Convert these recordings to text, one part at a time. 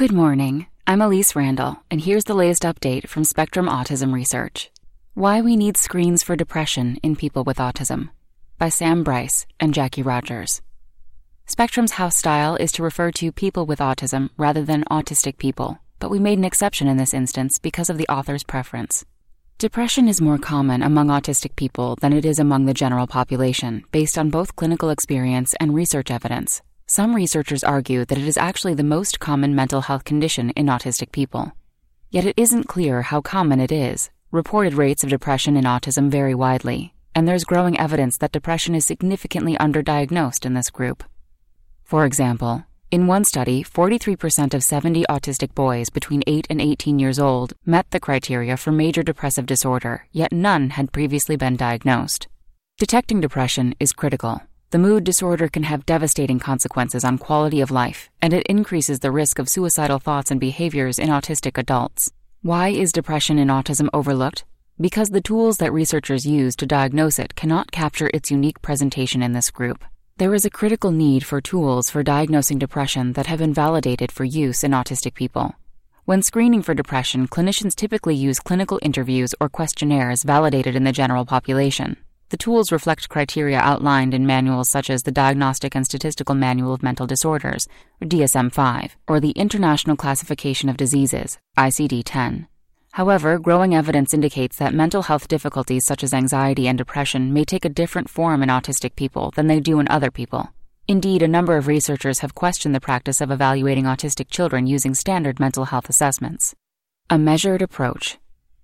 Good morning. I'm Elise Randall, and here's the latest update from Spectrum Autism Research. Why We Need Screens for Depression in People with Autism by Sam Bryce and Jacqui Rodgers. Spectrum's house style is to refer to people with autism rather than autistic people, but we made an exception in this instance because of the author's preference. Depression is more common among autistic people than it is among the general population, based on both clinical experience and research evidence. Some researchers argue that it is actually the most common mental health condition in autistic people. Yet it isn't clear how common it is. Reported rates of depression in autism vary widely, and there's growing evidence that depression is significantly underdiagnosed in this group. For example, in one study, 43% of 70 autistic boys between 8 and 18 years old met the criteria for major depressive disorder, yet none had previously been diagnosed. Detecting depression is critical. The mood disorder can have devastating consequences on quality of life, and it increases the risk of suicidal thoughts and behaviors in autistic adults. Why is depression in autism overlooked? Because the tools that researchers use to diagnose it cannot capture its unique presentation in this group. There is a critical need for tools for diagnosing depression that have been validated for use in autistic people. When screening for depression, clinicians typically use clinical interviews or questionnaires validated in the general population. The tools reflect criteria outlined in manuals such as the Diagnostic and Statistical Manual of Mental Disorders, or DSM 5, or the International Classification of Diseases, ICD 10. However, growing evidence indicates that mental health difficulties such as anxiety and depression may take a different form in autistic people than they do in other people. Indeed, a number of researchers have questioned the practice of evaluating autistic children using standard mental health assessments. A measured approach.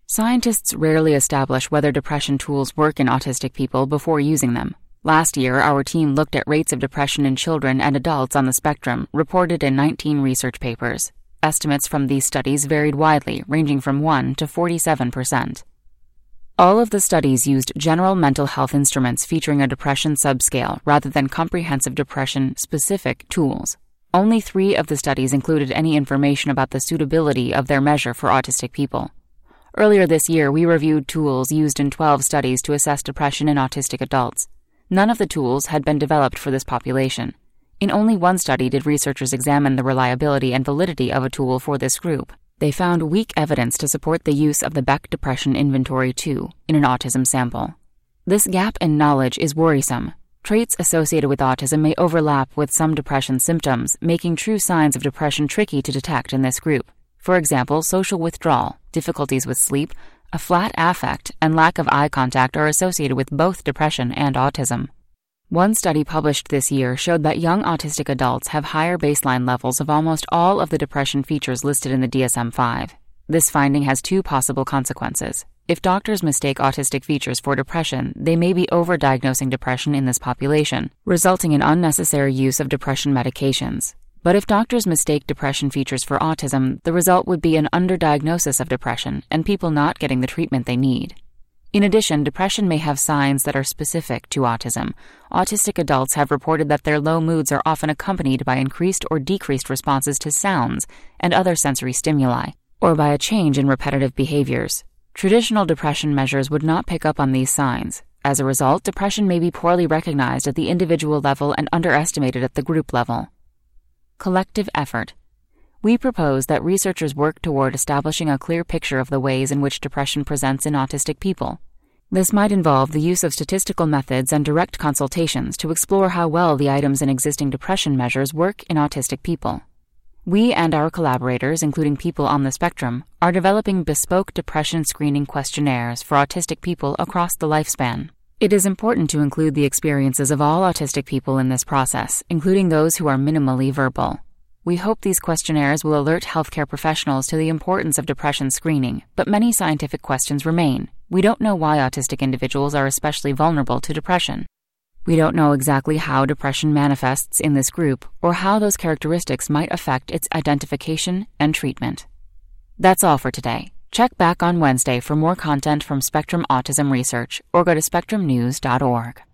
Scientists rarely establish whether depression tools work in autistic people before using them. Last year, our team looked at rates of depression in children and adults on the spectrum reported in 19 research papers. Estimates from these studies varied widely, ranging from 1 to 47%. All of the studies used general mental health instruments featuring a depression subscale rather than comprehensive depression specific tools. Only three of the studies included any information about the suitability of their measure for autistic people. Earlier this year, we reviewed tools used in 12 studies to assess depression in autistic adults. None of the tools had been developed for this population. In only one study did researchers examine the reliability and validity of a tool for this group. They found weak evidence to support the use of the Beck Depression Inventory 2 in an autism sample. This gap in knowledge is worrisome. Traits associated with autism may overlap with some depression symptoms, making true signs of depression tricky to detect in this group. For example, social withdrawal, difficulties with sleep, a flat affect, and lack of eye contact are associated with both depression and autism. One study published this year showed that young autistic adults have higher baseline levels of almost all of the depression features listed in the DSM 5. This finding has two possible consequences. If doctors mistake autistic features for depression, they may be overdiagnosing depression in this population, resulting in unnecessary use of depression medications. But if doctors mistake depression features for autism, the result would be an underdiagnosis of depression and people not getting the treatment they need. In addition, depression may have signs that are specific to autism. Autistic adults have reported that their low moods are often accompanied by increased or decreased responses to sounds and other sensory stimuli, or by a change in repetitive behaviors. Traditional depression measures would not pick up on these signs. As a result, depression may be poorly recognized at the individual level and underestimated at the group level. Collective effort. We propose that researchers work toward establishing a clear picture of the ways in which depression presents in autistic people. This might involve the use of statistical methods and direct consultations to explore how well the items in existing depression measures work in autistic people. We and our collaborators, including people on the spectrum, are developing bespoke depression screening questionnaires for autistic people across the lifespan. It is important to include the experiences of all autistic people in this process, including those who are minimally verbal. We hope these questionnaires will alert healthcare professionals to the importance of depression screening, but many scientific questions remain. We don't know why autistic individuals are especially vulnerable to depression. We don't know exactly how depression manifests in this group or how those characteristics might affect its identification and treatment. That's all for today. Check back on Wednesday for more content from Spectrum Autism Research or go to spectrumnews.org.